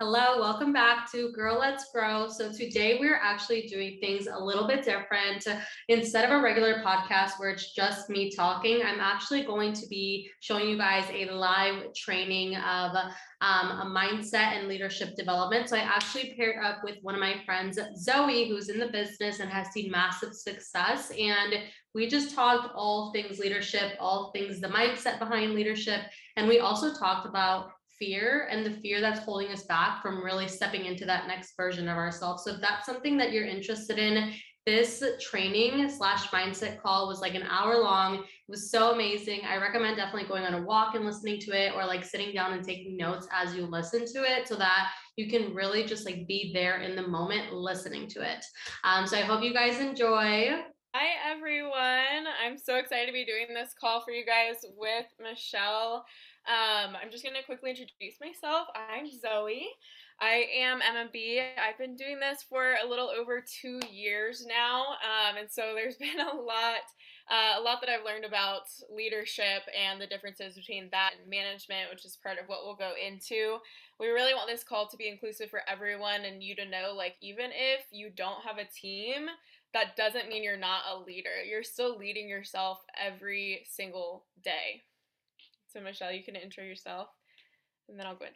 Hello, welcome back to Girl Let's Grow. So today we're actually doing things a little bit different. Instead of a regular podcast where it's just me talking, I'm actually going to be showing you guys a live training of um, a mindset and leadership development. So I actually paired up with one of my friends, Zoe, who's in the business and has seen massive success. And we just talked all things leadership, all things the mindset behind leadership. And we also talked about fear and the fear that's holding us back from really stepping into that next version of ourselves. So if that's something that you're interested in, this training slash mindset call was like an hour long. It was so amazing. I recommend definitely going on a walk and listening to it or like sitting down and taking notes as you listen to it so that you can really just like be there in the moment listening to it. Um, so I hope you guys enjoy. Hi, everyone. I'm so excited to be doing this call for you guys with Michelle. Um, I'm just going to quickly introduce myself. I'm Zoe. I am MMB. I've been doing this for a little over two years now, um, and so there's been a lot, uh, a lot that I've learned about leadership and the differences between that and management, which is part of what we'll go into. We really want this call to be inclusive for everyone, and you to know, like, even if you don't have a team, that doesn't mean you're not a leader. You're still leading yourself every single day. So, Michelle, you can intro yourself and then I'll go in.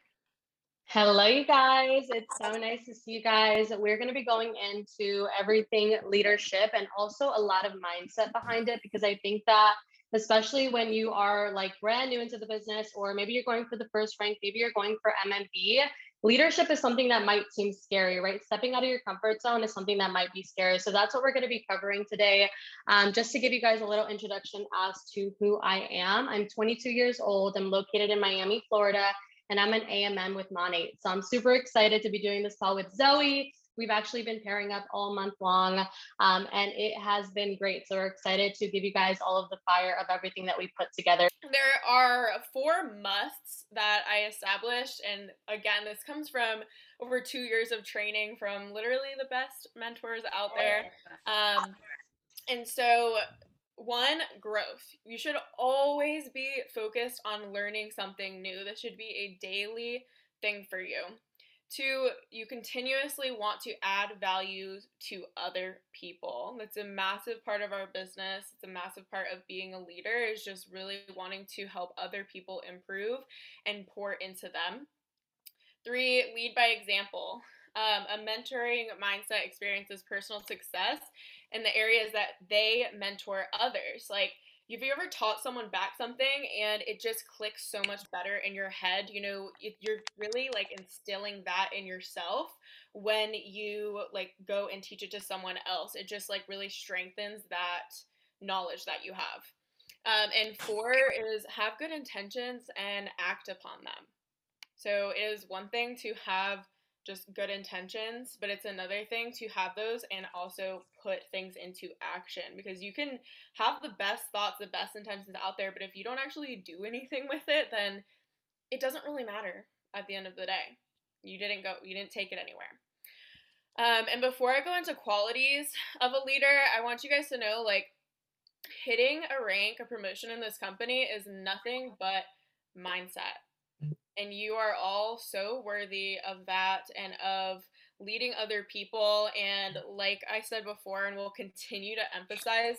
Hello, you guys. It's so nice to see you guys. We're going to be going into everything leadership and also a lot of mindset behind it because I think that, especially when you are like brand new into the business, or maybe you're going for the first rank, maybe you're going for MMB, leadership is something that might seem scary, right? Stepping out of your comfort zone is something that might be scary. So that's what we're going to be covering today. Um, just to give you guys a little introduction as to who I am. I'm 22 years old. I'm located in Miami, Florida, and I'm an AMM with Monat. So I'm super excited to be doing this call with Zoe. We've actually been pairing up all month long, um, and it has been great. So we're excited to give you guys all of the fire of everything that we put together. There are four musts that I established, and again, this comes from over two years of training from literally the best mentors out there. Um, and so one growth you should always be focused on learning something new this should be a daily thing for you Two, you continuously want to add value to other people. That's a massive part of our business. It's a massive part of being a leader, is just really wanting to help other people improve and pour into them. Three, lead by example. Um, a mentoring mindset experiences personal success in the areas that they mentor others. Like, have you ever taught someone back something and it just clicks so much better in your head you know if you're really like instilling that in yourself when you like go and teach it to someone else. It just like really strengthens that knowledge that you have. Um, and four is have good intentions and act upon them. So it is one thing to have just good intentions, but it's another thing to have those and also put things into action because you can have the best thoughts, the best intentions out there, but if you don't actually do anything with it, then it doesn't really matter at the end of the day. You didn't go, you didn't take it anywhere. Um, and before I go into qualities of a leader, I want you guys to know like hitting a rank, a promotion in this company is nothing but mindset and you are all so worthy of that and of leading other people. And like i said before and will continue to emphasize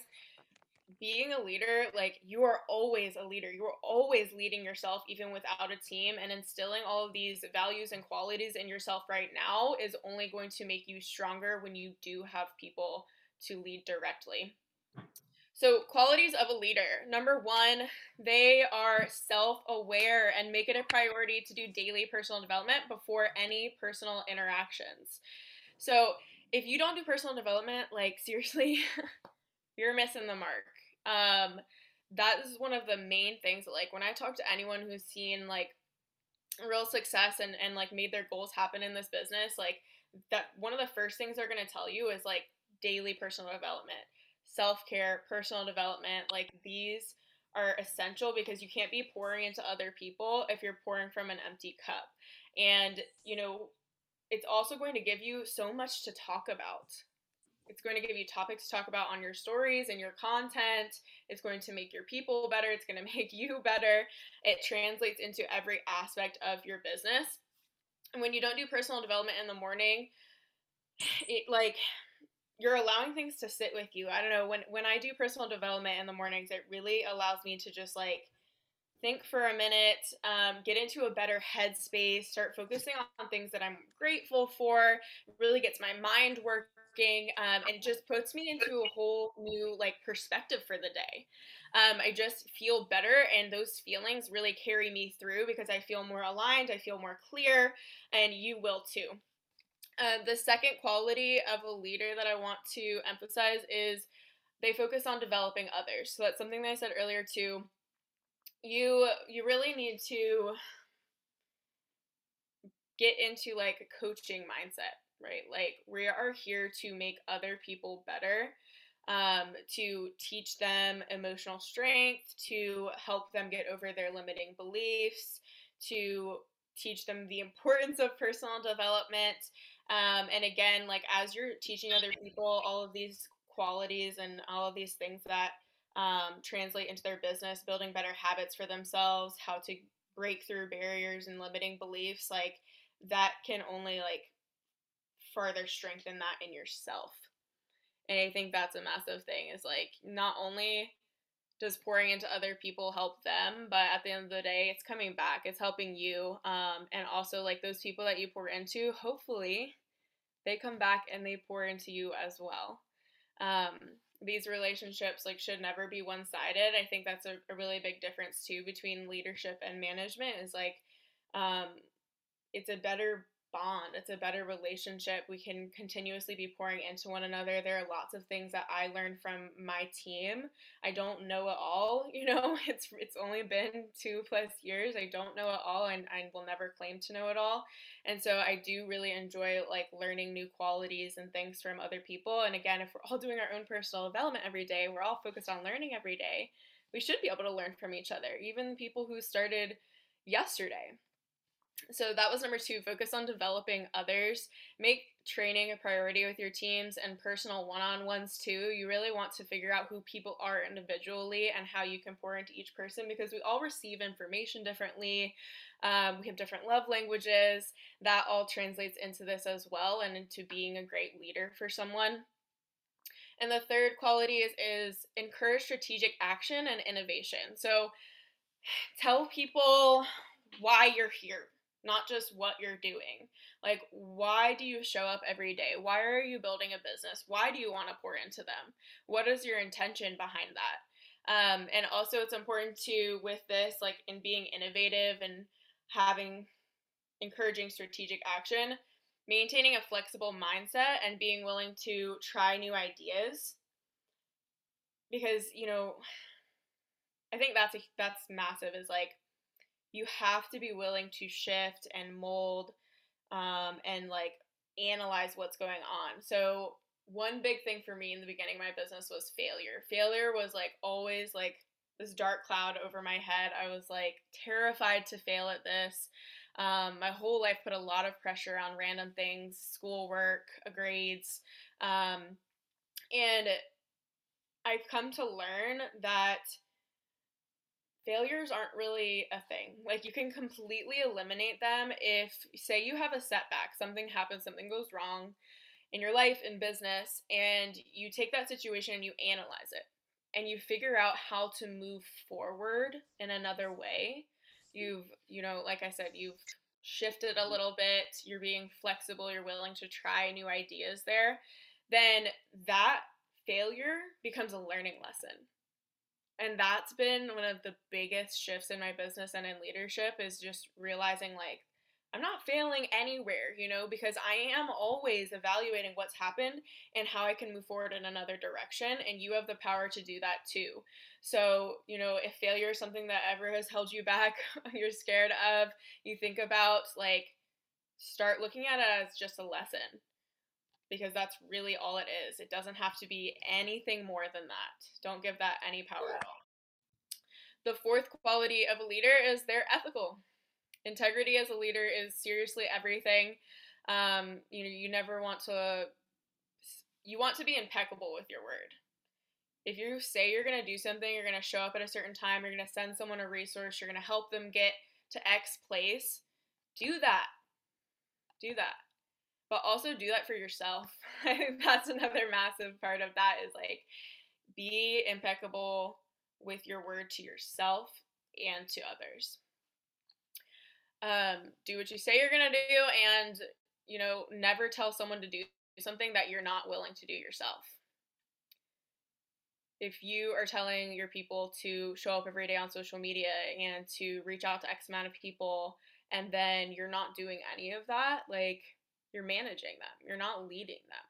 being a leader like you are always a leader. You are always leading yourself even without a team. And instilling all of these values and qualities in yourself right now is only going to make you stronger when you do have people to lead directly so, qualities of a leader. Number one, they are self aware and make it a priority to do daily personal development before any personal interactions. So, if you don't do personal development, like seriously, you're missing the mark. Um, that is one of the main things. Like, when I talk to anyone who's seen like real success and, and like made their goals happen in this business, like, that one of the first things they're going to tell you is like daily personal development self care, personal development, like these are essential because you can't be pouring into other people if you're pouring from an empty cup. And, you know, it's also going to give you so much to talk about. It's going to give you topics to talk about on your stories and your content. It's going to make your people better. It's going to make you better. It translates into every aspect of your business. And when you don't do personal development in the morning, it like you're allowing things to sit with you. I don't know when when I do personal development in the mornings, it really allows me to just like think for a minute, um, get into a better headspace, start focusing on things that I'm grateful for. Really gets my mind working, um, and just puts me into a whole new like perspective for the day. Um, I just feel better, and those feelings really carry me through because I feel more aligned, I feel more clear, and you will too. Uh, the second quality of a leader that I want to emphasize is they focus on developing others. So that's something that I said earlier too. You you really need to get into like a coaching mindset, right? Like we are here to make other people better, um, to teach them emotional strength, to help them get over their limiting beliefs, to teach them the importance of personal development um, and again, like as you're teaching other people all of these qualities and all of these things that um, translate into their business, building better habits for themselves, how to break through barriers and limiting beliefs, like that can only like further strengthen that in yourself. And I think that's a massive thing is like not only does pouring into other people help them but at the end of the day it's coming back it's helping you um, and also like those people that you pour into hopefully they come back and they pour into you as well. Um, these relationships like should never be one-sided. I think that's a, a really big difference too between leadership and management is like um, it's a better bond. It's a better relationship. We can continuously be pouring into one another. There are lots of things that I learned from my team. I don't know it all, you know. It's it's only been 2 plus years. I don't know it all and I will never claim to know it all. And so I do really enjoy like learning new qualities and things from other people. And again, if we're all doing our own personal development every day, we're all focused on learning every day. We should be able to learn from each other. Even people who started yesterday so that was number two focus on developing others. Make training a priority with your teams and personal one-on-ones too. You really want to figure out who people are individually and how you can pour into each person because we all receive information differently. Um, we have different love languages. That all translates into this as well and into being a great leader for someone. And the third quality is, is encourage strategic action and innovation. So tell people why you're here not just what you're doing. Like, why do you show up every day? Why are you building a business? Why do you want to pour into them? What is your intention behind that? Um, and also, it's important to, with this, like in being innovative and having encouraging strategic action, maintaining a flexible mindset and being willing to try new ideas. Because, you know, I think that's a, that's massive is like you have to be willing to shift and mold um, and like analyze what's going on. So one big thing for me in the beginning of my business was failure. Failure was like always like this dark cloud over my head. I was like terrified to fail at this. Um, my whole life put a lot of pressure on random things, schoolwork, grades, um, and I've come to learn that failures aren't really a thing. Like you can completely eliminate them if say you have a setback, something happens, something goes wrong in your life in business and you take that situation and you analyze it and you figure out how to move forward in another way. You've, you know, like I said, you've shifted a little bit, you're being flexible, you're willing to try new ideas there, then that failure becomes a learning lesson and that's been one of the biggest shifts in my business and in leadership is just realizing like I'm not failing anywhere, you know, because I am always evaluating what's happened and how I can move forward in another direction. And you have the power to do that too. So, you know, if failure is something that ever has held you back, you're scared of, you think about, like, start looking at it as just a lesson because that's really all it is. It doesn't have to be anything more than that. Don't give that any power at all. The fourth quality of a leader is they're ethical. Integrity as a leader is seriously everything. Um, you know, you never want to you want to be impeccable with your word. If you say you're going to do something, you're going to show up at a certain time, you're going to send someone a resource, you're going to help them get to X place, do that do that. But also do that for yourself. I think that's another massive part of that is like be impeccable with your word to yourself and to others. Um, do what you say you're gonna do, and you know, never tell someone to do something that you're not willing to do yourself. If you are telling your people to show up every day on social media and to reach out to X amount of people, and then you're not doing any of that, like you're managing them, you're not leading them.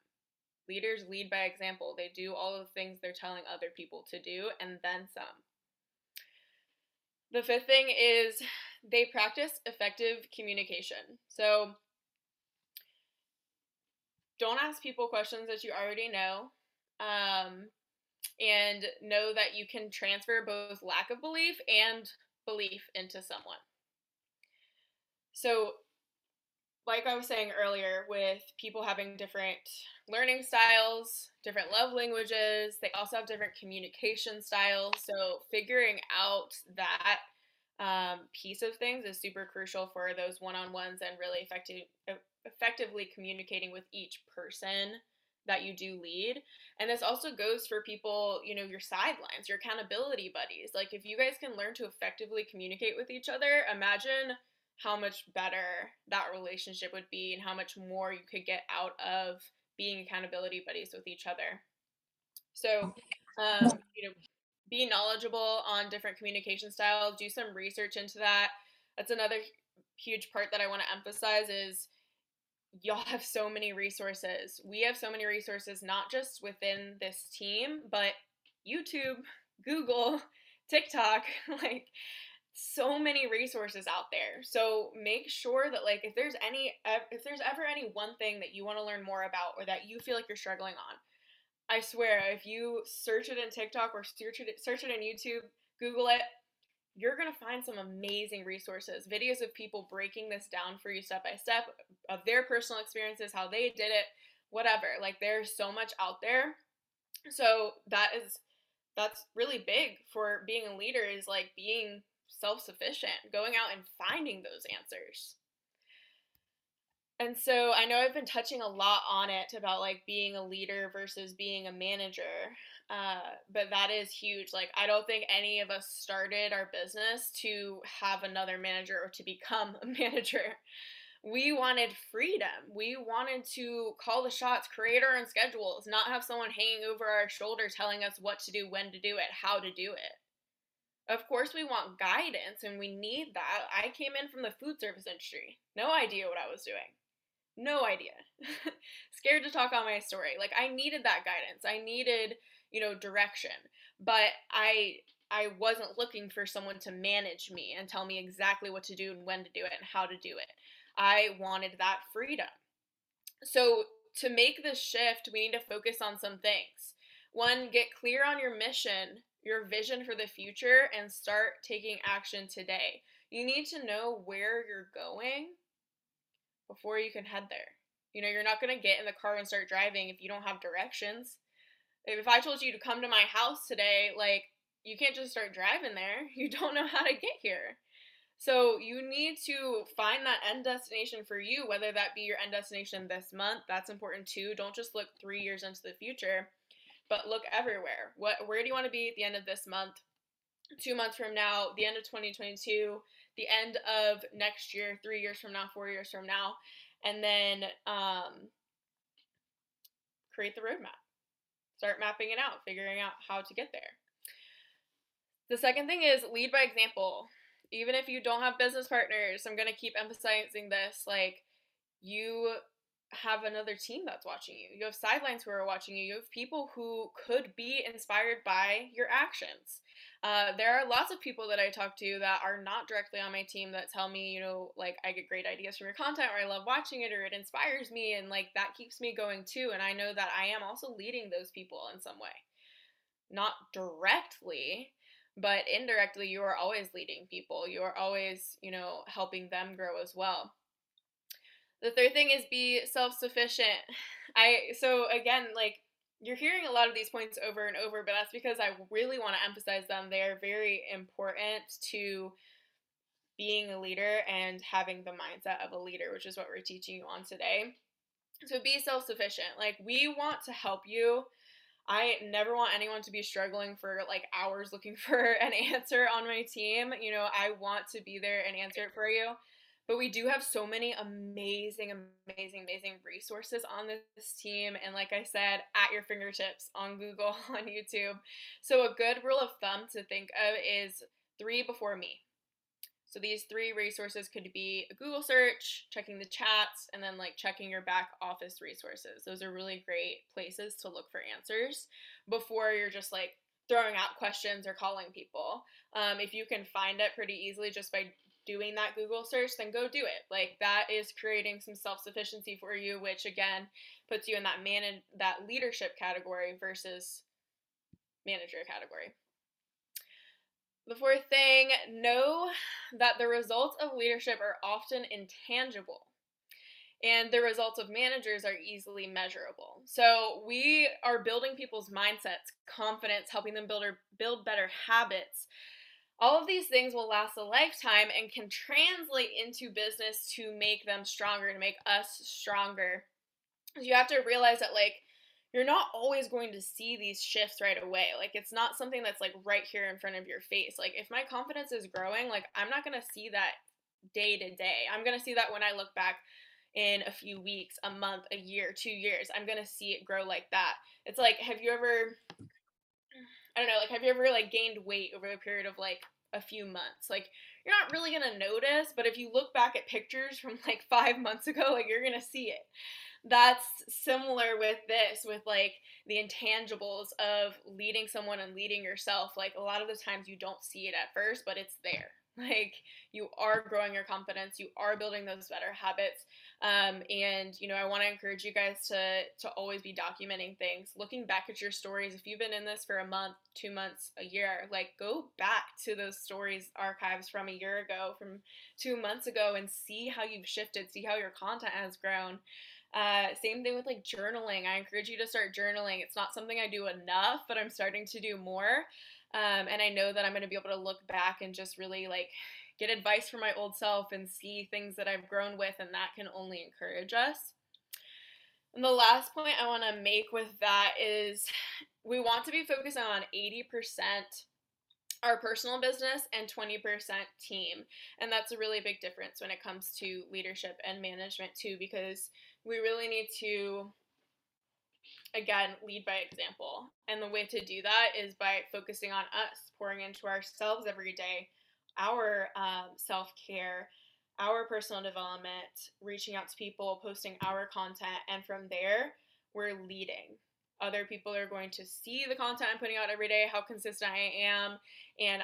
Leaders lead by example. They do all the things they're telling other people to do and then some. The fifth thing is they practice effective communication. So don't ask people questions that you already know. Um, and know that you can transfer both lack of belief and belief into someone. So, like I was saying earlier, with people having different learning styles, different love languages, they also have different communication styles. So, figuring out that um, piece of things is super crucial for those one on ones and really effective, effectively communicating with each person that you do lead. And this also goes for people, you know, your sidelines, your accountability buddies. Like, if you guys can learn to effectively communicate with each other, imagine how much better that relationship would be and how much more you could get out of being accountability buddies with each other. So, um, you know, be knowledgeable on different communication styles, do some research into that. That's another huge part that I want to emphasize is y'all have so many resources. We have so many resources, not just within this team, but YouTube, Google, TikTok, like so many resources out there. So make sure that like if there's any if there's ever any one thing that you want to learn more about or that you feel like you're struggling on, I swear if you search it in TikTok or search it search it in YouTube, Google it, you're going to find some amazing resources, videos of people breaking this down for you step by step of their personal experiences, how they did it, whatever. Like there's so much out there. So that is that's really big for being a leader is like being self-sufficient, going out and finding those answers. And so I know I've been touching a lot on it about like being a leader versus being a manager. Uh, but that is huge. Like, I don't think any of us started our business to have another manager or to become a manager. We wanted freedom. We wanted to call the shots, create our own schedules, not have someone hanging over our shoulder telling us what to do, when to do it, how to do it. Of course, we want guidance and we need that. I came in from the food service industry, no idea what I was doing. No idea. Scared to talk on my story. Like, I needed that guidance. I needed you know, direction. But I I wasn't looking for someone to manage me and tell me exactly what to do and when to do it and how to do it. I wanted that freedom. So, to make this shift, we need to focus on some things. One, get clear on your mission, your vision for the future, and start taking action today. You need to know where you're going before you can head there. You know, you're not going to get in the car and start driving if you don't have directions if I told you to come to my house today, like you can't just start driving there. You don't know how to get here. So you need to find that end destination for you, whether that be your end destination this month. That's important too. Don't just look three years into the future, but look everywhere. What where do you want to be at the end of this month? Two months from now, the end of 2022, the end of next year, three years from now, four years from now, and then um, create the roadmap start mapping it out, figuring out how to get there. The second thing is lead by example. Even if you don't have business partners, I'm going to keep emphasizing this like you have another team that's watching you. You have sidelines who are watching you. You have people who could be inspired by your actions. Uh, there are lots of people that I talk to that are not directly on my team that tell me, you know, like I get great ideas from your content or I love watching it or it inspires me and like that keeps me going too. And I know that I am also leading those people in some way. Not directly, but indirectly, you are always leading people. You are always, you know, helping them grow as well. The third thing is be self sufficient. I, so again, like you're hearing a lot of these points over and over, but that's because I really want to emphasize them. They are very important to being a leader and having the mindset of a leader, which is what we're teaching you on today. So be self sufficient. Like, we want to help you. I never want anyone to be struggling for like hours looking for an answer on my team. You know, I want to be there and answer it for you. But we do have so many amazing, amazing, amazing resources on this team. And like I said, at your fingertips on Google, on YouTube. So a good rule of thumb to think of is three before me. So these three resources could be a Google search, checking the chats, and then like checking your back office resources. Those are really great places to look for answers before you're just like throwing out questions or calling people. Um, if you can find it pretty easily just by doing that Google search, then go do it. Like that is creating some self-sufficiency for you, which again puts you in that man that leadership category versus manager category. The fourth thing, know that the results of leadership are often intangible and the results of managers are easily measurable. So we are building people's mindsets, confidence, helping them build or build better habits. All of these things will last a lifetime and can translate into business to make them stronger, to make us stronger. You have to realize that like you're not always going to see these shifts right away. Like it's not something that's like right here in front of your face. Like if my confidence is growing, like I'm not going to see that day to day. I'm going to see that when I look back in a few weeks, a month, a year, 2 years. I'm going to see it grow like that. It's like have you ever I don't know, like have you ever like gained weight over a period of like a few months? Like you're not really going to notice, but if you look back at pictures from like 5 months ago, like you're going to see it. That's similar with this with like the intangibles of leading someone and leading yourself. Like a lot of the times you don't see it at first but it's there like you are growing your confidence you are building those better habits um, and you know i want to encourage you guys to to always be documenting things looking back at your stories if you've been in this for a month two months a year like go back to those stories archives from a year ago from two months ago and see how you've shifted see how your content has grown uh, same thing with like journaling. I encourage you to start journaling. It's not something I do enough, but I'm starting to do more. Um, and I know that I'm going to be able to look back and just really like get advice from my old self and see things that I've grown with, and that can only encourage us. And the last point I want to make with that is we want to be focusing on 80% our personal business and 20% team. And that's a really big difference when it comes to leadership and management, too, because we really need to again lead by example and the way to do that is by focusing on us pouring into ourselves every day our um, self-care our personal development reaching out to people posting our content and from there we're leading other people are going to see the content i'm putting out every day how consistent i am and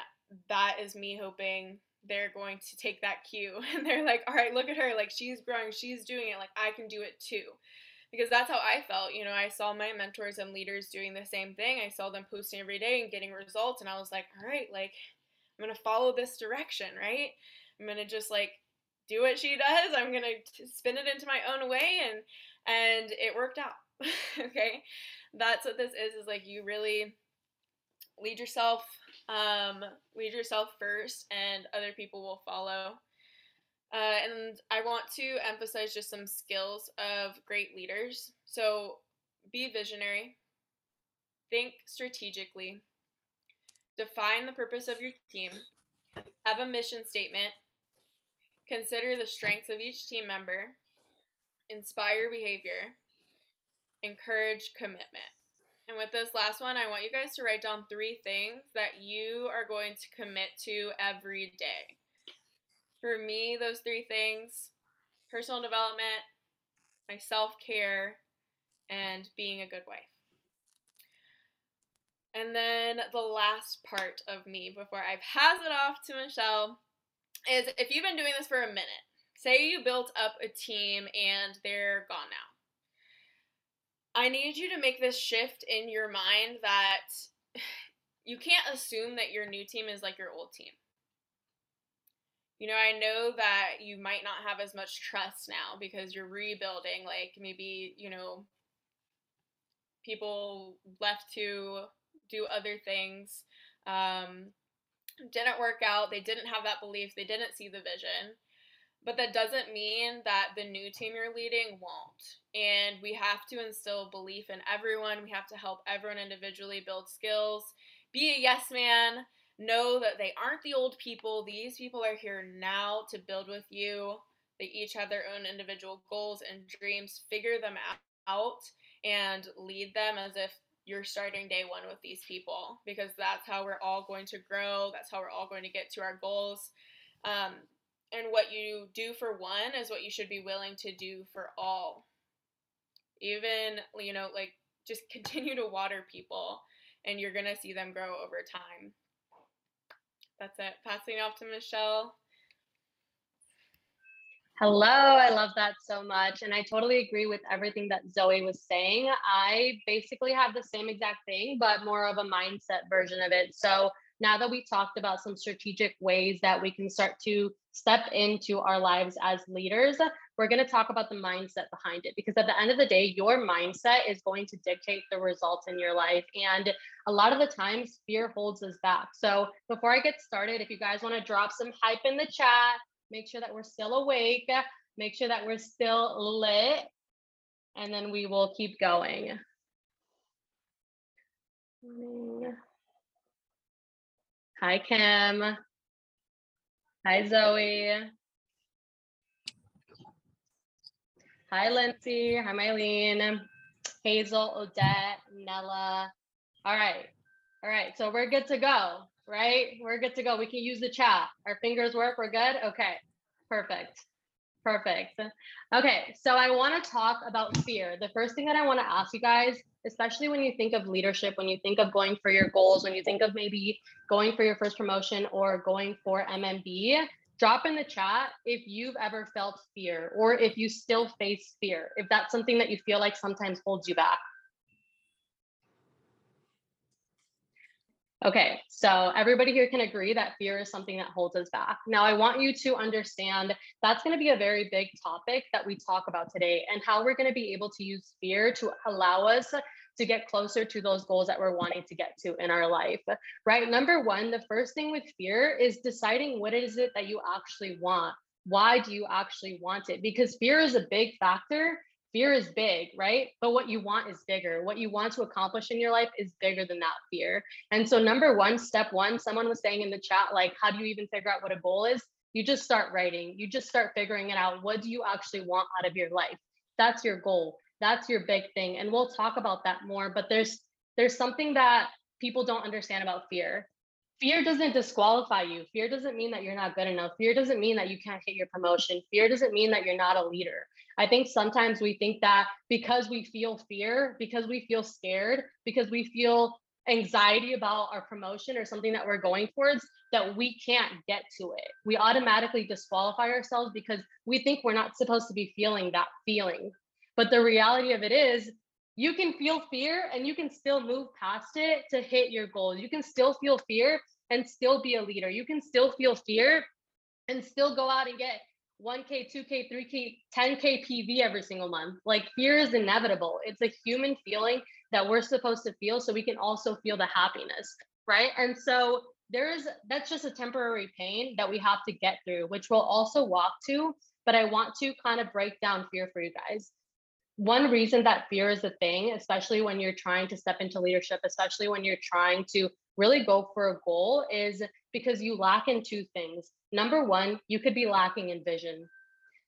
that is me hoping they're going to take that cue and they're like, all right, look at her. Like, she's growing, she's doing it. Like, I can do it too. Because that's how I felt. You know, I saw my mentors and leaders doing the same thing. I saw them posting every day and getting results. And I was like, all right, like, I'm to follow this direction, right? I'm to just like do what she does. I'm to spin it into my own way. And, and it worked out. okay. That's what this is, is like you really lead yourself um, lead yourself first, and other people will follow. Uh, and I want to emphasize just some skills of great leaders. So be visionary, think strategically, define the purpose of your team, have a mission statement, consider the strengths of each team member, inspire behavior, encourage commitment. And with this last one, I want you guys to write down three things that you are going to commit to every day. For me, those three things personal development, my self care, and being a good wife. And then the last part of me before I pass it off to Michelle is if you've been doing this for a minute, say you built up a team and they're gone now I need you to make this shift in your mind that you can't assume that your new team is like your old team. You know, I know that you might not have as much trust now because you're rebuilding. Like maybe, you know, people left to do other things. Um, didn't work out. They didn't have that belief. They didn't see the vision. But that doesn't mean that the new team you're leading won't. And we have to instill belief in everyone. We have to help everyone individually build skills. Be a yes man. Know that they aren't the old people. These people are here now to build with you. They each have their own individual goals and dreams. Figure them out and lead them as if you're starting day one with these people because that's how we're all going to grow. That's how we're all going to get to our goals. Um, and what you do for one is what you should be willing to do for all. Even, you know, like just continue to water people and you're going to see them grow over time. That's it. Passing off to Michelle. Hello, I love that so much. And I totally agree with everything that Zoe was saying. I basically have the same exact thing, but more of a mindset version of it. So now that we talked about some strategic ways that we can start to step into our lives as leaders, we're going to talk about the mindset behind it because at the end of the day, your mindset is going to dictate the results in your life. And a lot of the times, fear holds us back. So before I get started, if you guys want to drop some hype in the chat, make sure that we're still awake, make sure that we're still lit, and then we will keep going. Hi, Kim. Hi, Zoe. Hi, Lindsay. Hi, Mylene. Hazel, Odette, Nella. All right. All right. So we're good to go right? We're good to go. We can use the chat. Our fingers work. We're good. Okay. Perfect. Perfect. Okay. So I want to talk about fear. The first thing that I want to ask you guys, especially when you think of leadership, when you think of going for your goals, when you think of maybe going for your first promotion or going for MMB, drop in the chat if you've ever felt fear or if you still face fear, if that's something that you feel like sometimes holds you back. Okay, so everybody here can agree that fear is something that holds us back. Now, I want you to understand that's going to be a very big topic that we talk about today and how we're going to be able to use fear to allow us to get closer to those goals that we're wanting to get to in our life, right? Number one, the first thing with fear is deciding what is it that you actually want. Why do you actually want it? Because fear is a big factor fear is big, right? But what you want is bigger. What you want to accomplish in your life is bigger than that fear. And so, number one, step one, someone was saying in the chat, like, how do you even figure out what a goal is? You just start writing, you just start figuring it out. What do you actually want out of your life? That's your goal. That's your big thing. And we'll talk about that more. But there's there's something that people don't understand about fear fear doesn't disqualify you. Fear doesn't mean that you're not good enough. Fear doesn't mean that you can't hit your promotion. Fear doesn't mean that you're not a leader. I think sometimes we think that because we feel fear, because we feel scared, because we feel anxiety about our promotion or something that we're going towards, that we can't get to it. We automatically disqualify ourselves because we think we're not supposed to be feeling that feeling. But the reality of it is, you can feel fear and you can still move past it to hit your goals. You can still feel fear and still be a leader. You can still feel fear and still go out and get 1K, 2K, 3K, 10K PV every single month. Like fear is inevitable. It's a human feeling that we're supposed to feel so we can also feel the happiness, right? And so there's that's just a temporary pain that we have to get through, which we'll also walk to. But I want to kind of break down fear for you guys one reason that fear is a thing, especially when you're trying to step into leadership, especially when you're trying to really go for a goal, is because you lack in two things. Number one, you could be lacking in vision.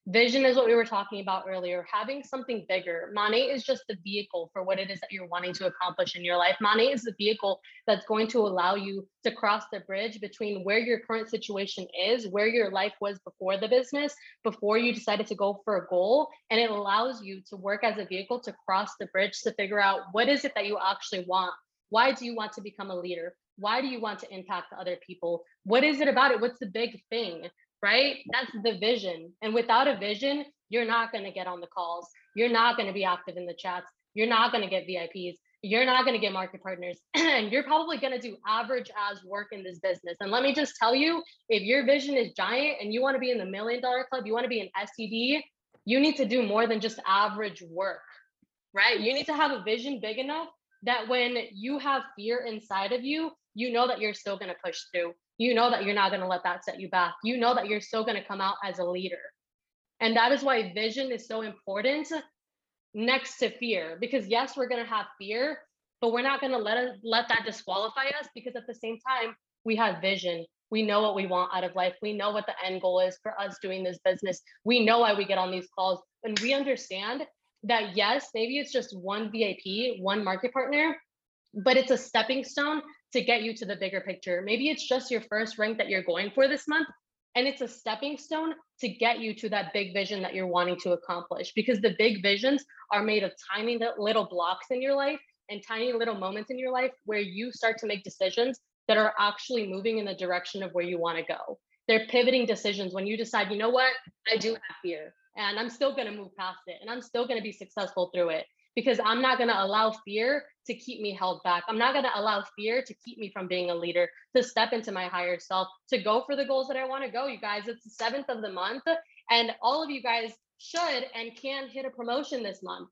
Vision is what we were talking about earlier, having something bigger. Money is just the vehicle for what it is that you're wanting to accomplish in your life. Money is the vehicle that's going to allow you to cross the bridge between where your current situation is, where your life was before the business, before you decided to go for a goal. And it allows you to work as a vehicle to cross the bridge to figure out what is it that you actually want. Why do you want to become a leader? Why do you want to impact other people? What is it about it? What's the big thing? Right? That's the vision. And without a vision, you're not going to get on the calls. You're not going to be active in the chats. You're not going to get VIPs. You're not going to get market partners. and you're probably going to do average as work in this business. And let me just tell you if your vision is giant and you want to be in the million dollar club, you want to be an STD, you need to do more than just average work, right? You need to have a vision big enough that when you have fear inside of you, you know that you're still going to push through. You know that you're not going to let that set you back. You know that you're still going to come out as a leader. And that is why vision is so important next to fear. Because yes, we're going to have fear, but we're not going to let us let that disqualify us because at the same time, we have vision. We know what we want out of life. We know what the end goal is for us doing this business. We know why we get on these calls. And we understand that yes, maybe it's just one VIP, one market partner, but it's a stepping stone to get you to the bigger picture. Maybe it's just your first rank that you're going for this month, and it's a stepping stone to get you to that big vision that you're wanting to accomplish because the big visions are made of tiny little blocks in your life and tiny little moments in your life where you start to make decisions that are actually moving in the direction of where you want to go. They're pivoting decisions when you decide, you know what, I do have fear and I'm still going to move past it and I'm still going to be successful through it because I'm not going to allow fear to keep me held back. I'm not going to allow fear to keep me from being a leader, to step into my higher self, to go for the goals that I want to go. You guys, it's the 7th of the month and all of you guys should and can hit a promotion this month.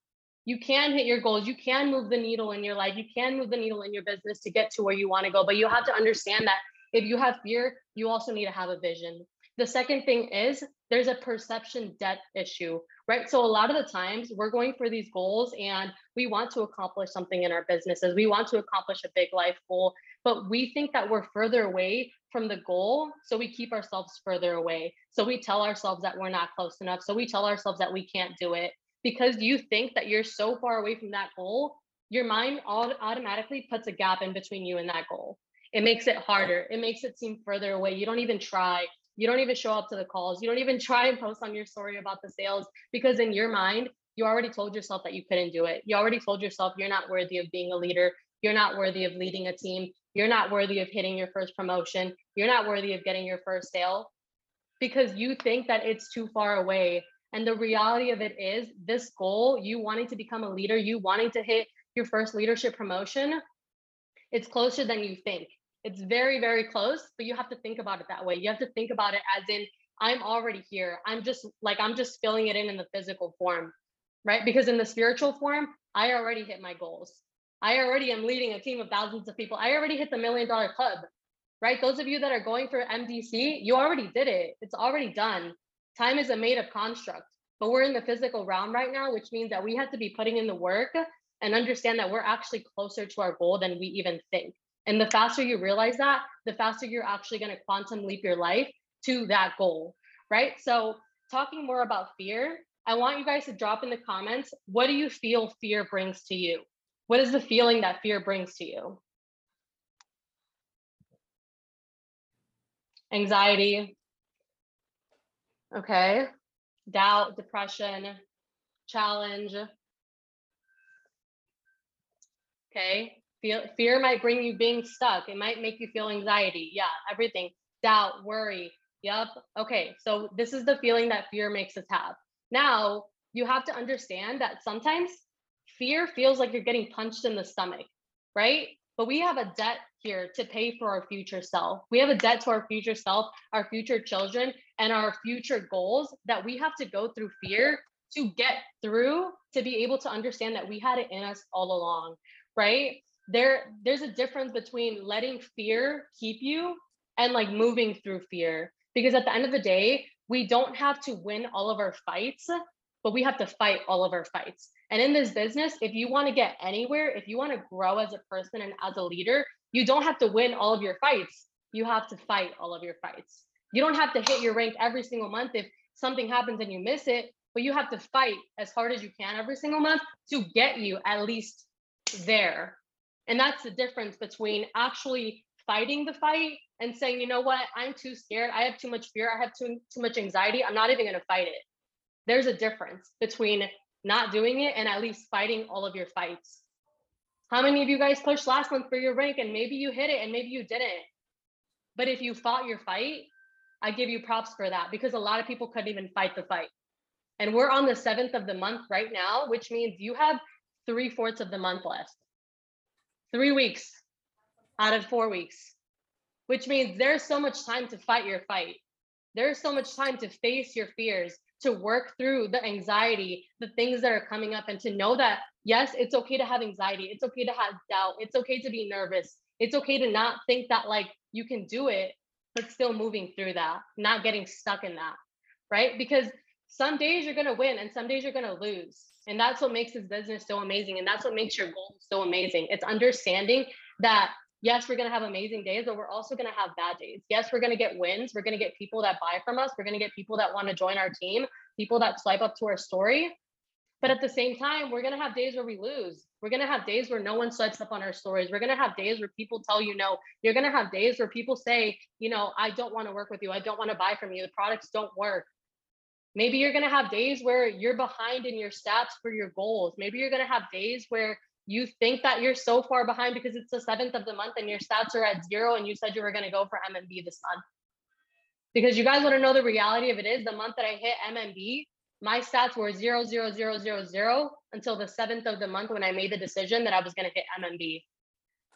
You can hit your goals. You can move the needle in your life. You can move the needle in your business to get to where you want to go. But you have to understand that if you have fear, you also need to have a vision. The second thing is there's a perception debt issue, right? So a lot of the times we're going for these goals and we want to accomplish something in our businesses. We want to accomplish a big life goal, but we think that we're further away from the goal. So we keep ourselves further away. So we tell ourselves that we're not close enough. So we tell ourselves that we can't do it because you think that you're so far away from that goal. Your mind automatically puts a gap in between you and that goal. It makes it harder. It makes it seem further away. You don't even try you don't even show up to the calls. You don't even try and post on your story about the sales because in your mind, you already told yourself that you couldn't do it. You already told yourself you're not worthy of being a leader. You're not worthy of leading a team. You're not worthy of hitting your first promotion. You're not worthy of getting your first sale because you think that it's too far away. And the reality of it is, this goal, you wanting to become a leader, you wanting to hit your first leadership promotion, it's closer than you think. It's very, very close, but you have to think about it that way. You have to think about it as in, I'm already here. I'm just like, I'm just filling it in in the physical form, right? Because in the spiritual form, I already hit my goals. I already am leading a team of thousands of people. I already hit the million dollar club, right? Those of you that are going for MDC, you already did it. It's already done. Time is a made of construct, but we're in the physical realm right now, which means that we have to be putting in the work and understand that we're actually closer to our goal than we even think. And the faster you realize that, the faster you're actually going to quantum leap your life to that goal, right? So, talking more about fear, I want you guys to drop in the comments what do you feel fear brings to you? What is the feeling that fear brings to you? Anxiety. Okay. Doubt, depression, challenge. Okay. Fear might bring you being stuck. It might make you feel anxiety. Yeah, everything. Doubt, worry. Yep. Okay. So this is the feeling that fear makes us have. Now, you have to understand that sometimes fear feels like you're getting punched in the stomach, right? But we have a debt here to pay for our future self. We have a debt to our future self, our future children, and our future goals that we have to go through fear to get through to be able to understand that we had it in us all along, right? There there's a difference between letting fear keep you and like moving through fear. Because at the end of the day we don't have to win all of our fights but we have to fight all of our fights. And in this business if you want to get anywhere if you want to grow as a person and as a leader you don't have to win all of your fights. You have to fight all of your fights. You don't have to hit your rank every single month if something happens and you miss it but you have to fight as hard as you can every single month to get you at least there and that's the difference between actually fighting the fight and saying, you know what, I'm too scared. I have too much fear. I have too, too much anxiety. I'm not even going to fight it. There's a difference between not doing it and at least fighting all of your fights. How many of you guys pushed last month for your rank and maybe you hit it and maybe you didn't? But if you fought your fight, I give you props for that because a lot of people couldn't even fight the fight. And we're on the seventh of the month right now, which means you have three fourths of the month left three weeks out of four weeks, which means there's so much time to fight your fight. There's so much time to face your fears, to work through the anxiety, the things that are coming up, and to know that, yes, it's okay to have anxiety. It's okay to have doubt. It's okay to be nervous. It's okay to not think that, like, you can do it. but still moving through that, not getting stuck in that, right? Because some days you're going to win and some days you're going to lose. And that's what makes this business so amazing. And that's what makes your goals so amazing. It's understanding that, yes, we're going to have amazing days, but we're also going to have bad days. Yes, we're going to get wins. We're going to get people that buy from us. We're going to get people that want to join our team, people that swipe up to our story. But at the same time, we're going to have days where we lose. We're going to have days where no one swipes up on our stories. We're going to have days where people tell you no. You're going to have days where people say, you know, I don't want to work with you. I don't want to buy from you. The products don't work. Maybe you're going to have days where you're behind in your stats for your goals. Maybe you're going to have days where you think that you're so far behind because it's the seventh of the month and your stats are at zero and you said you were going to go for MMB this month. Because you guys want to know the reality of it is the month that I hit MMB, my stats were zero, zero, zero, zero, zero until the seventh of the month when I made the decision that I was going to hit MMB.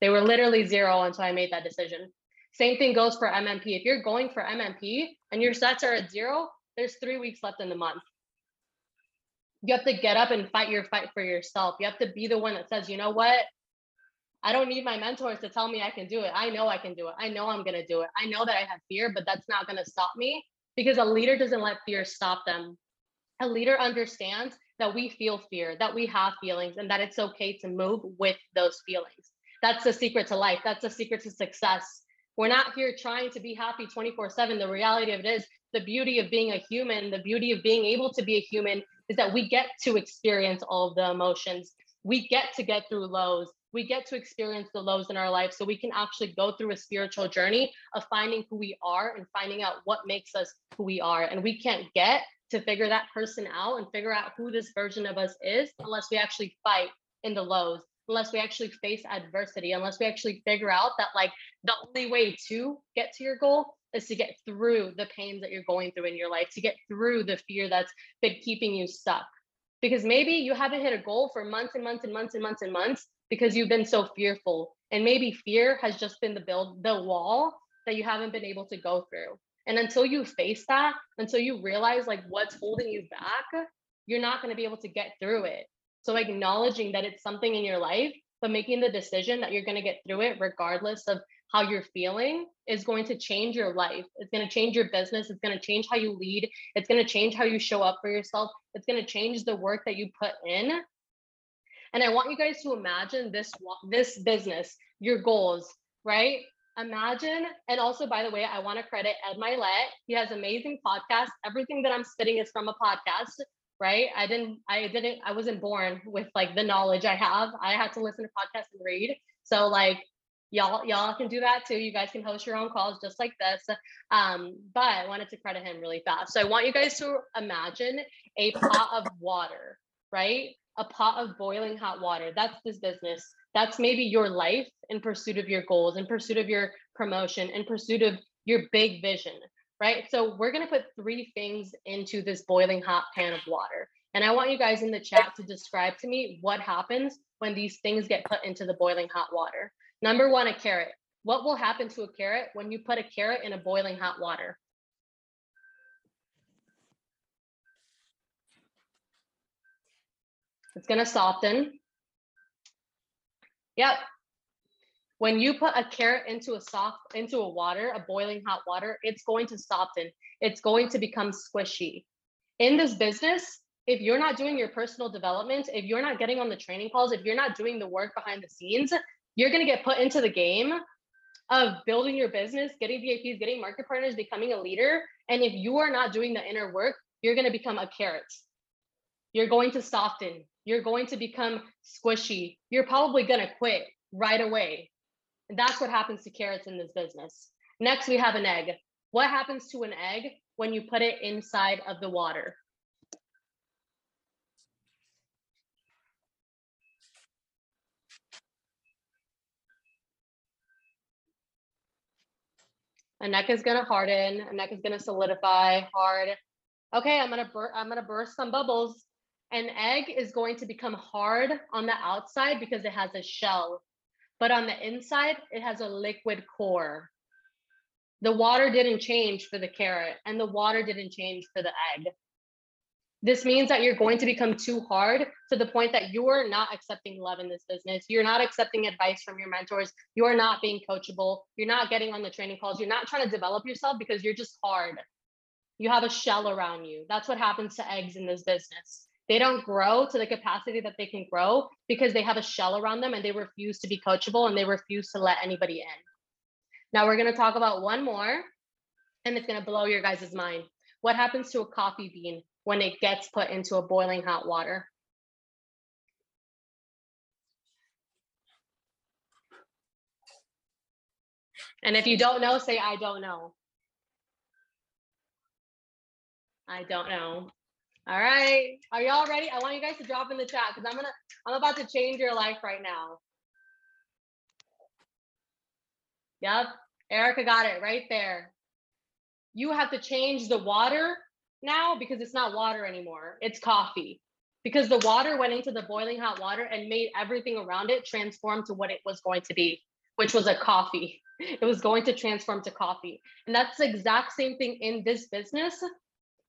They were literally zero until I made that decision. Same thing goes for MMP. If you're going for MMP and your stats are at zero, there's three weeks left in the month. You have to get up and fight your fight for yourself. You have to be the one that says, you know what? I don't need my mentors to tell me I can do it. I know I can do it. I know I'm going to do it. I know that I have fear, but that's not going to stop me because a leader doesn't let fear stop them. A leader understands that we feel fear, that we have feelings, and that it's okay to move with those feelings. That's the secret to life. That's the secret to success. We're not here trying to be happy 24 7. The reality of it is the beauty of being a human, the beauty of being able to be a human is that we get to experience all of the emotions. We get to get through lows. We get to experience the lows in our life so we can actually go through a spiritual journey of finding who we are and finding out what makes us who we are. And we can't get to figure that person out and figure out who this version of us is unless we actually fight in the lows unless we actually face adversity unless we actually figure out that like the only way to get to your goal is to get through the pains that you're going through in your life, to get through the fear that's been keeping you stuck. Because maybe you haven't hit a goal for months and months and months and months and months because you've been so fearful. And maybe fear has just been the build the wall that you haven't been able to go through. And until you face that, until you realize like what's holding you back, you're not going to be able to get through it. So acknowledging that it's something in your life, but making the decision that you're going to get through it regardless of how you're feeling is going to change your life. It's going to change your business. It's going to change how you lead. It's going to change how you show up for yourself. It's going to change the work that you put in. And I want you guys to imagine this this business, your goals, right? Imagine, and also by the way, I want to credit Ed Mylett. He has amazing podcast. Everything that I'm spitting is from a podcast, right? I didn't, I didn't, I wasn't born with like the knowledge I have. I had to listen to podcasts and read. So like y'all y'all can do that too. You guys can host your own calls just like this. Um, but i wanted to credit him really fast. So i want you guys to imagine a pot of water right? A pot of boiling hot water. That's this business. That's maybe your life in pursuit of your goals in pursuit of your promotion in pursuit of your big vision right so we're going to put three things into this boiling hot pan of water and i want you guys in the chat to describe to me what happens when these things get put into the boiling hot water Number one, a carrot. What will happen to a carrot when you put a carrot in a boiling hot water? It's going to soften. Yep. When you put a carrot into a soft into a water, a boiling hot water, it's going to soften. It's going to become squishy. In this business, if you're not doing your personal development, if you're not getting on the training calls, if you're not doing the work behind the scenes, you're going to get put into the game of building your business, getting VIPs, getting market partners, becoming a leader. And if you are not doing the inner work, you're going to become a carrot. You're going to soften. You're going to become squishy. You're probably going to quit right away. That's what happens to carrots in this business. Next, we have an egg. What happens to an egg when you put it inside of the water? a neck is to harden, a neck is to solidify hard. Okay, I'm to bur- I'm to burst some bubbles. An egg is going to become hard on the outside because it has a shell, but on the inside it has a liquid core. The water didn't change for the carrot and the water didn't change for the egg. This means that you're going to become too hard to the point that you're not accepting love in this business. You're not accepting advice from your mentors. You're not being coachable. You're not getting on the training calls. You're not trying to develop yourself because you're just hard. You have a shell around you. That's what happens to eggs in this business. They don't grow to the capacity that they can grow because they have a shell around them and they refuse to be coachable and they refuse to let anybody in. Now we're going to talk about one more and it's going to blow your guys' mind. What happens to a coffee bean when it gets put into a boiling hot water? And if you don't know, say, I don't know. I don't know. All right. Are y'all ready? I want you guys to drop in the chat because I'm gonna I'm about to change your life right now. Yep. Erica got it right there. You have to change the water now because it's not water anymore. It's coffee. Because the water went into the boiling hot water and made everything around it transform to what it was going to be, which was a coffee. It was going to transform to coffee. And that's the exact same thing in this business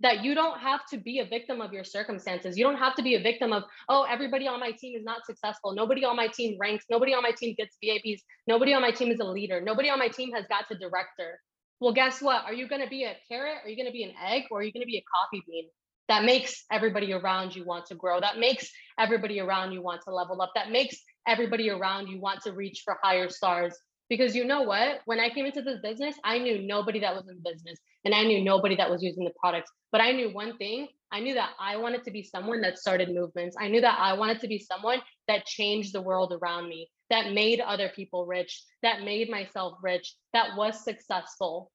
that you don't have to be a victim of your circumstances. You don't have to be a victim of, oh, everybody on my team is not successful. Nobody on my team ranks. Nobody on my team gets VIPs. Nobody on my team is a leader. Nobody on my team has got to director. Well, guess what? Are you going to be a carrot? Are you going to be an egg? Or are you going to be a coffee bean? That makes everybody around you want to grow. That makes everybody around you want to level up. That makes everybody around you want to reach for higher stars. Because you know what? When I came into this business, I knew nobody that was in business and I knew nobody that was using the products. But I knew one thing I knew that I wanted to be someone that started movements. I knew that I wanted to be someone that changed the world around me, that made other people rich, that made myself rich, that was successful.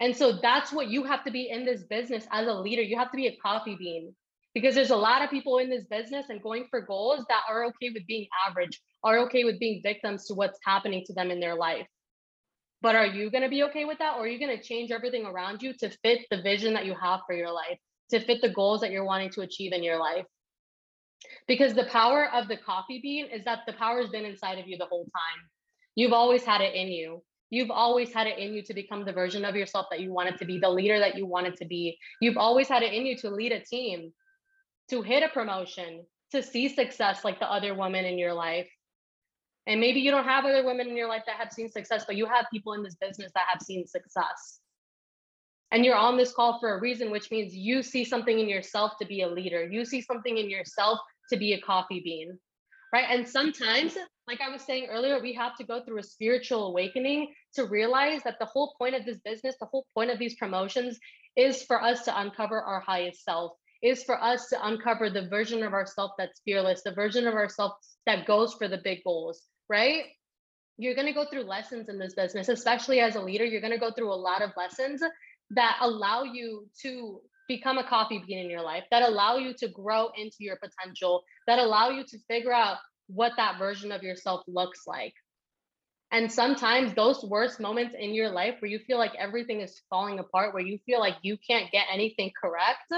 And so that's what you have to be in this business as a leader. You have to be a coffee bean because there's a lot of people in this business and going for goals that are okay with being average, are okay with being victims to what's happening to them in their life. But are you going to be okay with that? Or are you going to change everything around you to fit the vision that you have for your life, to fit the goals that you're wanting to achieve in your life? Because the power of the coffee bean is that the power has been inside of you the whole time. You've always had it in you. You've always had it in you to become the version of yourself that you wanted to be, the leader that you wanted to be. You've always had it in you to lead a team, to hit a promotion, to see success like the other woman in your life. And maybe you don't have other women in your life that have seen success, but you have people in this business that have seen success. And you're on this call for a reason, which means you see something in yourself to be a leader. You see something in yourself to be a coffee bean, right? And sometimes, like I was saying earlier, we have to go through a spiritual awakening to realize that the whole point of this business, the whole point of these promotions is for us to uncover our highest self, is for us to uncover the version of ourselves that's fearless, the version of ourselves that goes for the big goals, right? You're going to go through lessons in this business, especially as a leader. You're going to go through a lot of lessons that allow you to become a coffee bean in your life, that allow you to grow into your potential, that allow you to figure out what that version of yourself looks like. And sometimes those worst moments in your life where you feel like everything is falling apart, where you feel like you can't get anything correct,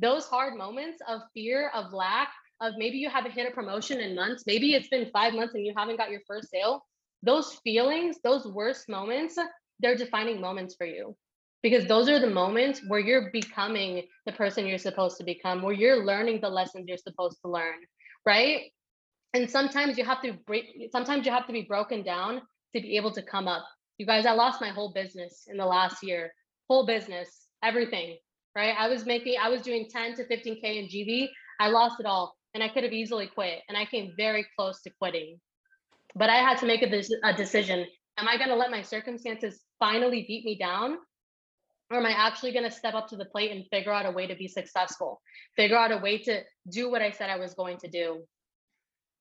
those hard moments of fear, of lack, of maybe you haven't hit a promotion in months, maybe it's been five months and you haven't got your first sale, those feelings, those worst moments, they're defining moments for you. Because those are the moments where you're becoming the person you're supposed to become, where you're learning the lessons you're supposed to learn, right? And sometimes you have to break, sometimes you have to be broken down to be able to come up. You guys, I lost my whole business in the last year, whole business, everything, right? I was making, I was doing 10 to 15K in GV. I lost it all and I could have easily quit. And I came very close to quitting. But I had to make a, a decision. Am I going to let my circumstances finally beat me down? Or am I actually going to step up to the plate and figure out a way to be successful? Figure out a way to do what I said I was going to do.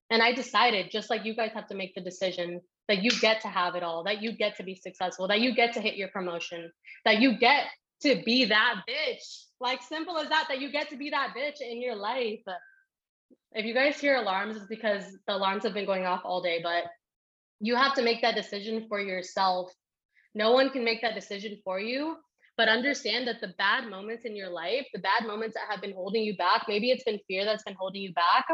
And I decided, just like you guys have to make the decision, that you get to have it all, that you get to be successful, that you get to hit your promotion, that you get to be that bitch. Like simple as that, that you get to be that bitch in your life. If you guys hear alarms, it's because the alarms have been going off all day, but you have to make that decision for yourself. No one can make that decision for you, but understand that the bad moments in your life, the bad moments that have been holding you back, maybe it's been fear that's been holding you back.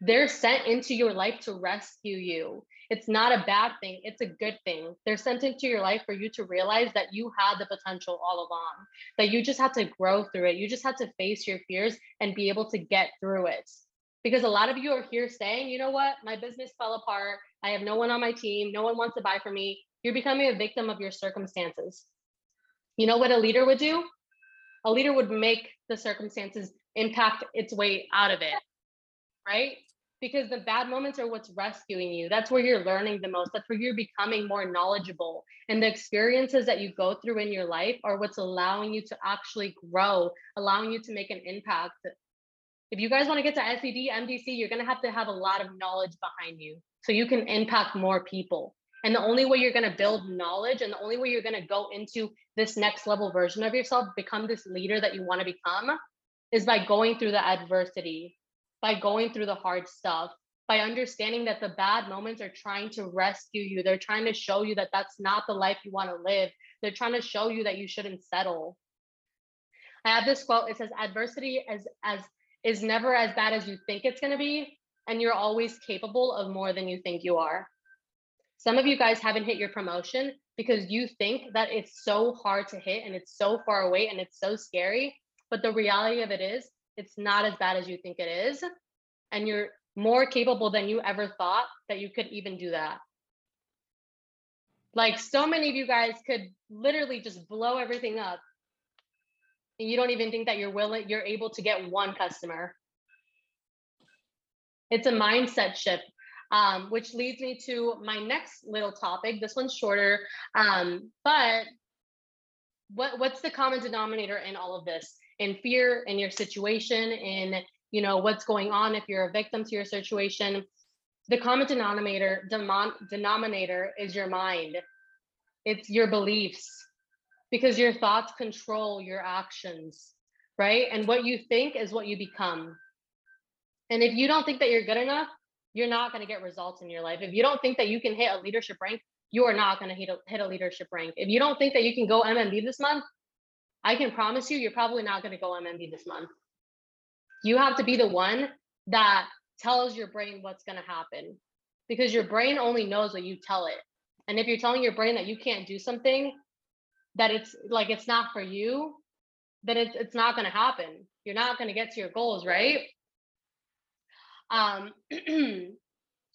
they're sent into your life to rescue you. It's not a bad thing, it's a good thing. They're sent into your life for you to realize that you had the potential all along, that you just had to grow through it. You just had to face your fears and be able to get through it. Because a lot of you are here saying, you know what, my business fell apart. I have no one on my team. No one wants to buy from me. You're becoming a victim of your circumstances. You know what a leader would do? A leader would make the circumstances impact its way out of it, right? Because the bad moments are what's rescuing you. That's where you're learning the most. That's where you're becoming more knowledgeable. And the experiences that you go through in your life are what's allowing you to actually grow, allowing you to make an impact. If you guys want to get to SED, MDC, you're going to have to have a lot of knowledge behind you so you can impact more people. And the only way you're going to build knowledge and the only way you're going to go into this next level version of yourself, become this leader that you want to become, is by going through the adversity, by going through the hard stuff, by understanding that the bad moments are trying to rescue you. They're trying to show you that that's not the life you want to live. They're trying to show you that you shouldn't settle. I have this quote. It says, "Adversity as as is never as bad as you think it's going to be, and you're always capable of more than you think you are." Some of you guys haven't hit your promotion because you think that it's so hard to hit and it's so far away and it's so scary. But the reality of it is, it's not as bad as you think it is and you're more capable than you ever thought that you could even do that. Like so many of you guys could literally just blow everything up and you don't even think that you're willing you're able to get one customer. It's a mindset shift um, which leads me to my next little topic. This one's shorter um, but what what's the common denominator in all of this in fear in your situation in you know what's going on if you're a victim to your situation. The common denominator demon, denominator is your mind. It's your beliefs. Because your thoughts control your actions right? And what you think is what you become. And if you don't think that you're good enough you're not going to get results in your life. If you don't think that you can hit a leadership rank you are not going to hit a, hit a leadership rank. If you don't think that you can go mmb this month I can promise you, you're probably not going to go MMB this month. You have to be the one that tells your brain what's going to happen because your brain only knows what you tell it. And if you're telling your brain that you can't do something, that it's like it's not for you, then it's it's not going to happen. You're not going to get to your goals, right? Um,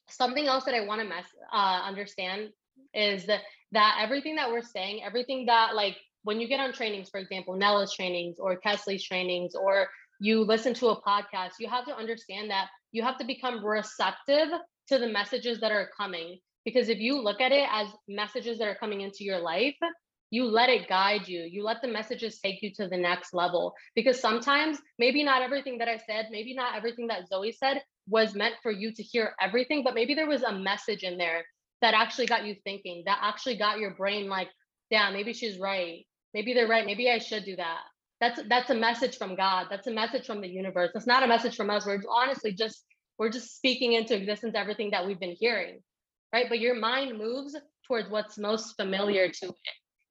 something else that I want to mess uh, understand is that that everything that we're saying, everything that like when you get on trainings, for example, Nella's trainings or Kesley's trainings, or you listen to a podcast, you have to understand that you have to become receptive to the messages that are coming. Because if you look at it as messages that are coming into your life, you let it guide you. You let the messages take you to the next level. Because sometimes, maybe not everything that I said, maybe not everything that Zoe said was meant for you to hear everything, but maybe there was a message in there that actually got you thinking, that actually got your brain like, yeah, maybe she's right maybe they're right. Maybe i should do that. That's that's a message from god. That's a message from the universe. It's not a message from us. We're honestly just we're just speaking into existence everything that we've been hearing right? But your mind moves towards what's most familiar to it.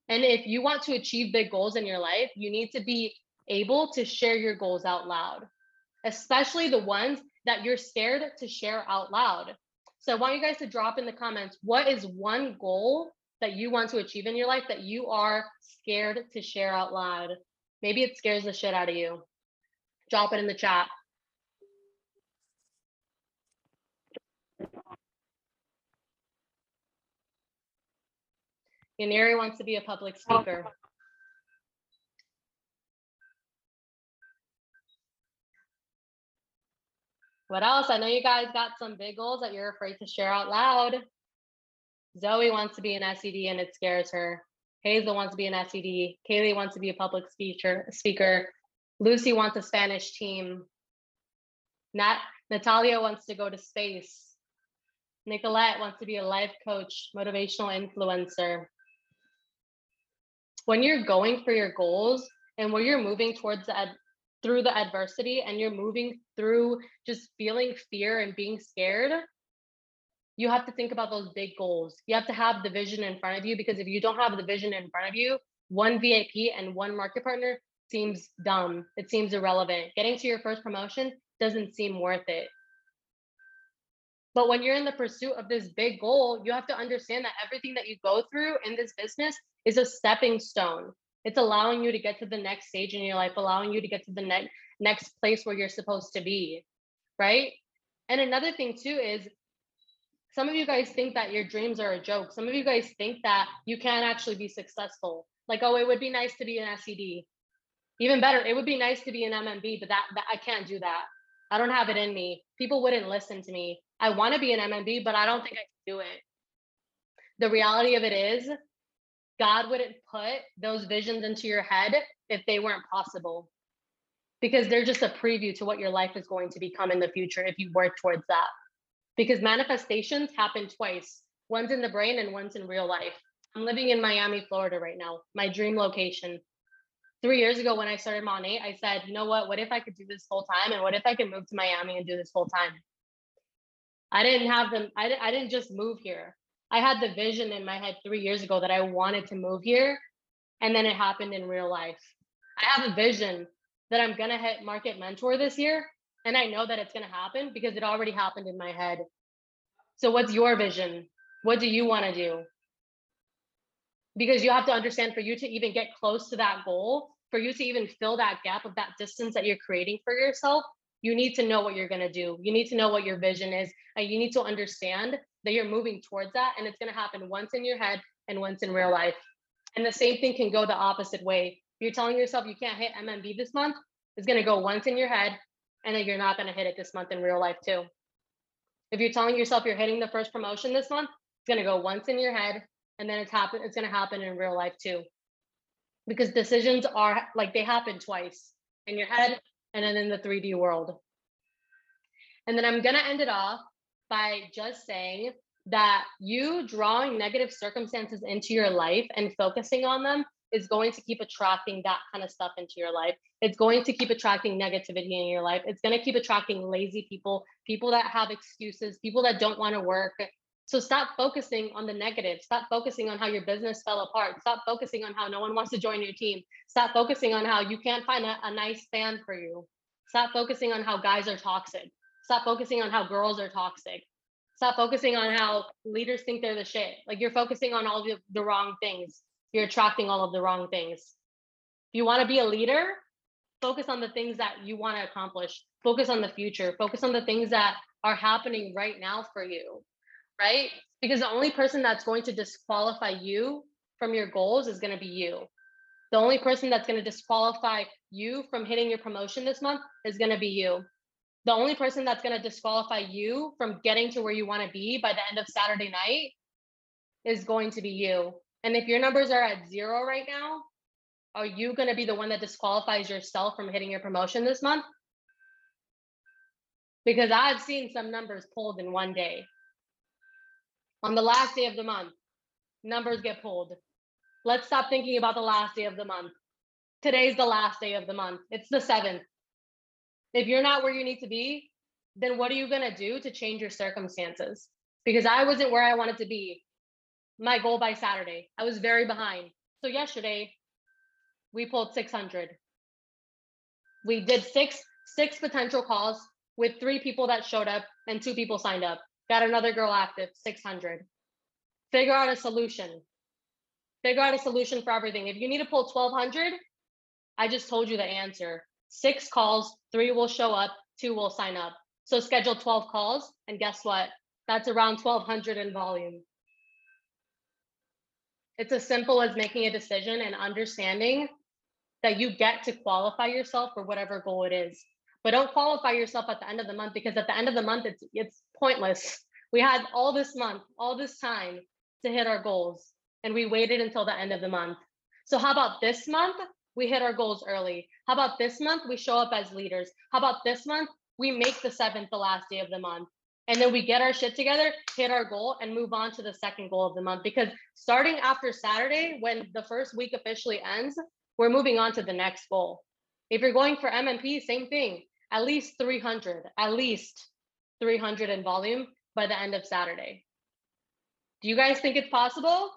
And if you want to achieve big goals in your life you need to be able to share your goals out loud especially the ones that you're scared to share out loud. So i want you guys to drop in the comments what is one goal that you want to achieve in your life that you are scared to share out loud. Maybe it scares the shit out of you. Drop it in the chat. Yaniri wants to be a public speaker. What else? I know you guys got some big goals that you're afraid to share out loud. Zoe wants to be an SED and it scares her. Hazel wants to be an SED. Kaylee wants to be a public speaker. Speaker. Lucy wants a Spanish team. Nat Natalia wants to go to space. Nicolette wants to be a life coach, motivational influencer. When you're going for your goals and when you're moving towards the ad- through the adversity and you're moving through just feeling fear and being scared, you have to think about those big goals. You have to have the vision in front of you because if you don't have the vision in front of you, one VIP and one market partner seems dumb. It seems irrelevant. Getting to your first promotion doesn't seem worth it. But when you're in the pursuit of this big goal, you have to understand that everything that you go through in this business is a stepping stone. It's allowing you to get to the next stage in your life, allowing you to get to the next next place where you're supposed to be, right? And another thing too is some of you guys think that your dreams are a joke. Some of you guys think that you can't actually be successful. Like, oh, it would be nice to be an SED. Even better, it would be nice to be an MMB, but that, that I can't do that. I don't have it in me. People wouldn't listen to me. I want to be an MMB, but I don't think I can do it. The reality of it is, God wouldn't put those visions into your head if they weren't possible because they're just a preview to what your life is going to become in the future if you work towards that. Because manifestations happen twice one's in the brain and one's in real life. I'm living in Miami, Florida right now, my dream location. Three years ago, when I started Monat, I said, you know what? What if I could do this full time? And what if I could move to Miami and do this full time? I didn't have them, I, I didn't just move here. I had the vision in my head three years ago that I wanted to move here. And then it happened in real life. I have a vision that I'm going to hit market mentor this year. And I know that it's going to happen because it already happened in my head. So, what's your vision? What do you want to do? Because you have to understand for you to even get close to that goal, for you to even fill that gap of that distance that you're creating for yourself, you need to know what you're going to do. You need to know what your vision is. And you need to understand that you're moving towards that. And it's going to happen once in your head and once in real life. And the same thing can go the opposite way you're telling yourself you can't hit MMB this month, it's going to go once in your head and then you're not going to hit it this month in real life too. If you're telling yourself you're hitting the first promotion this month, it's going to go once in your head and then it's happen it's going to happen in real life too. Because decisions are like they happen twice in your head and then in the 3D world. And then I'm going to end it off by just saying that you drawing negative circumstances into your life and focusing on them is going to keep attracting that kind of stuff into your life. It's going to keep attracting negativity in your life. It's going to keep attracting lazy people, people that have excuses, people that don't want to work. So stop focusing on the negative. Stop focusing on how your business fell apart. Stop focusing on how no one wants to join your team. Stop focusing on how you can't find a, a nice fan for you. Stop focusing on how guys are toxic. Stop focusing on how girls are toxic. Stop focusing on how leaders think they're the shit. Like you're focusing on all the, the wrong things you're attracting all of the wrong things. If you want to be a leader, focus on the things that you want to accomplish, focus on the future, focus on the things that are happening right now for you, right? Because the only person that's going to disqualify you from your goals is going to be you. The only person that's going to disqualify you from hitting your promotion this month is going to be you. The only person that's going to disqualify you from getting to where you want to be by the end of Saturday night is going to be you. And if your numbers are at zero right now, are you going to be the one that disqualifies yourself from hitting your promotion this month? Because I've seen some numbers pulled in one day. On the last day of the month, numbers get pulled. Let's stop thinking about the last day of the month. Today's the last day of the month. It's the seventh. If you're not where you need to be, then what are you going to do to change your circumstances? Because I wasn't where I wanted to be my goal by Saturday. I was very behind. So yesterday we pulled 600. We did six six potential calls with three people that showed up and two people signed up. Got another girl active, 600. Figure out a solution. Figure out a solution for everything. If you need to pull 1200, I just told you the answer. Six calls, three will show up, two will sign up. So schedule 12 calls, and guess what? That's around 1200 in volume. It's as simple as making a decision and understanding that you get to qualify yourself for whatever goal it is. But don't qualify yourself at the end of the month because at the end of the month it's it's pointless. We had all this month, all this time to hit our goals and we waited until the end of the month. So how about this month we hit our goals early? How about this month we show up as leaders? How about this month we make the 7th the last day of the month? And then we get our shit together, hit our goal, and move on to the second goal of the month. Because starting after Saturday, when the first week officially ends, we're moving on to the next goal. If you're going for MMP, same thing, at least 300, at least 300 in volume by the end of Saturday. Do you guys think it's possible?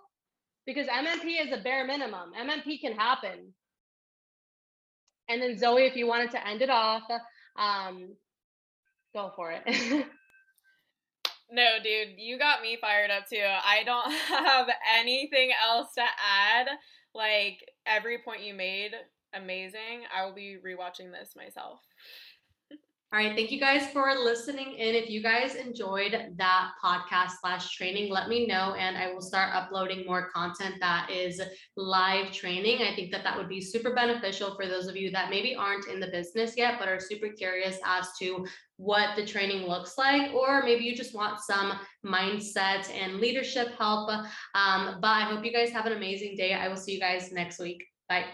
Because MMP is a bare minimum. MMP can happen. And then Zoe, if you wanted to end it off, um, go for it. No, dude, you got me fired up too. I don't have anything else to add. Like every point you made, amazing. I will be rewatching this myself. All right. Thank you guys for listening in. If you guys enjoyed that podcast slash training, let me know and I will start uploading more content that is live training. I think that that would be super beneficial for those of you that maybe aren't in the business yet, but are super curious as to what the training looks like, or maybe you just want some mindset and leadership help. Um, but I hope you guys have an amazing day. I will see you guys next week. Bye.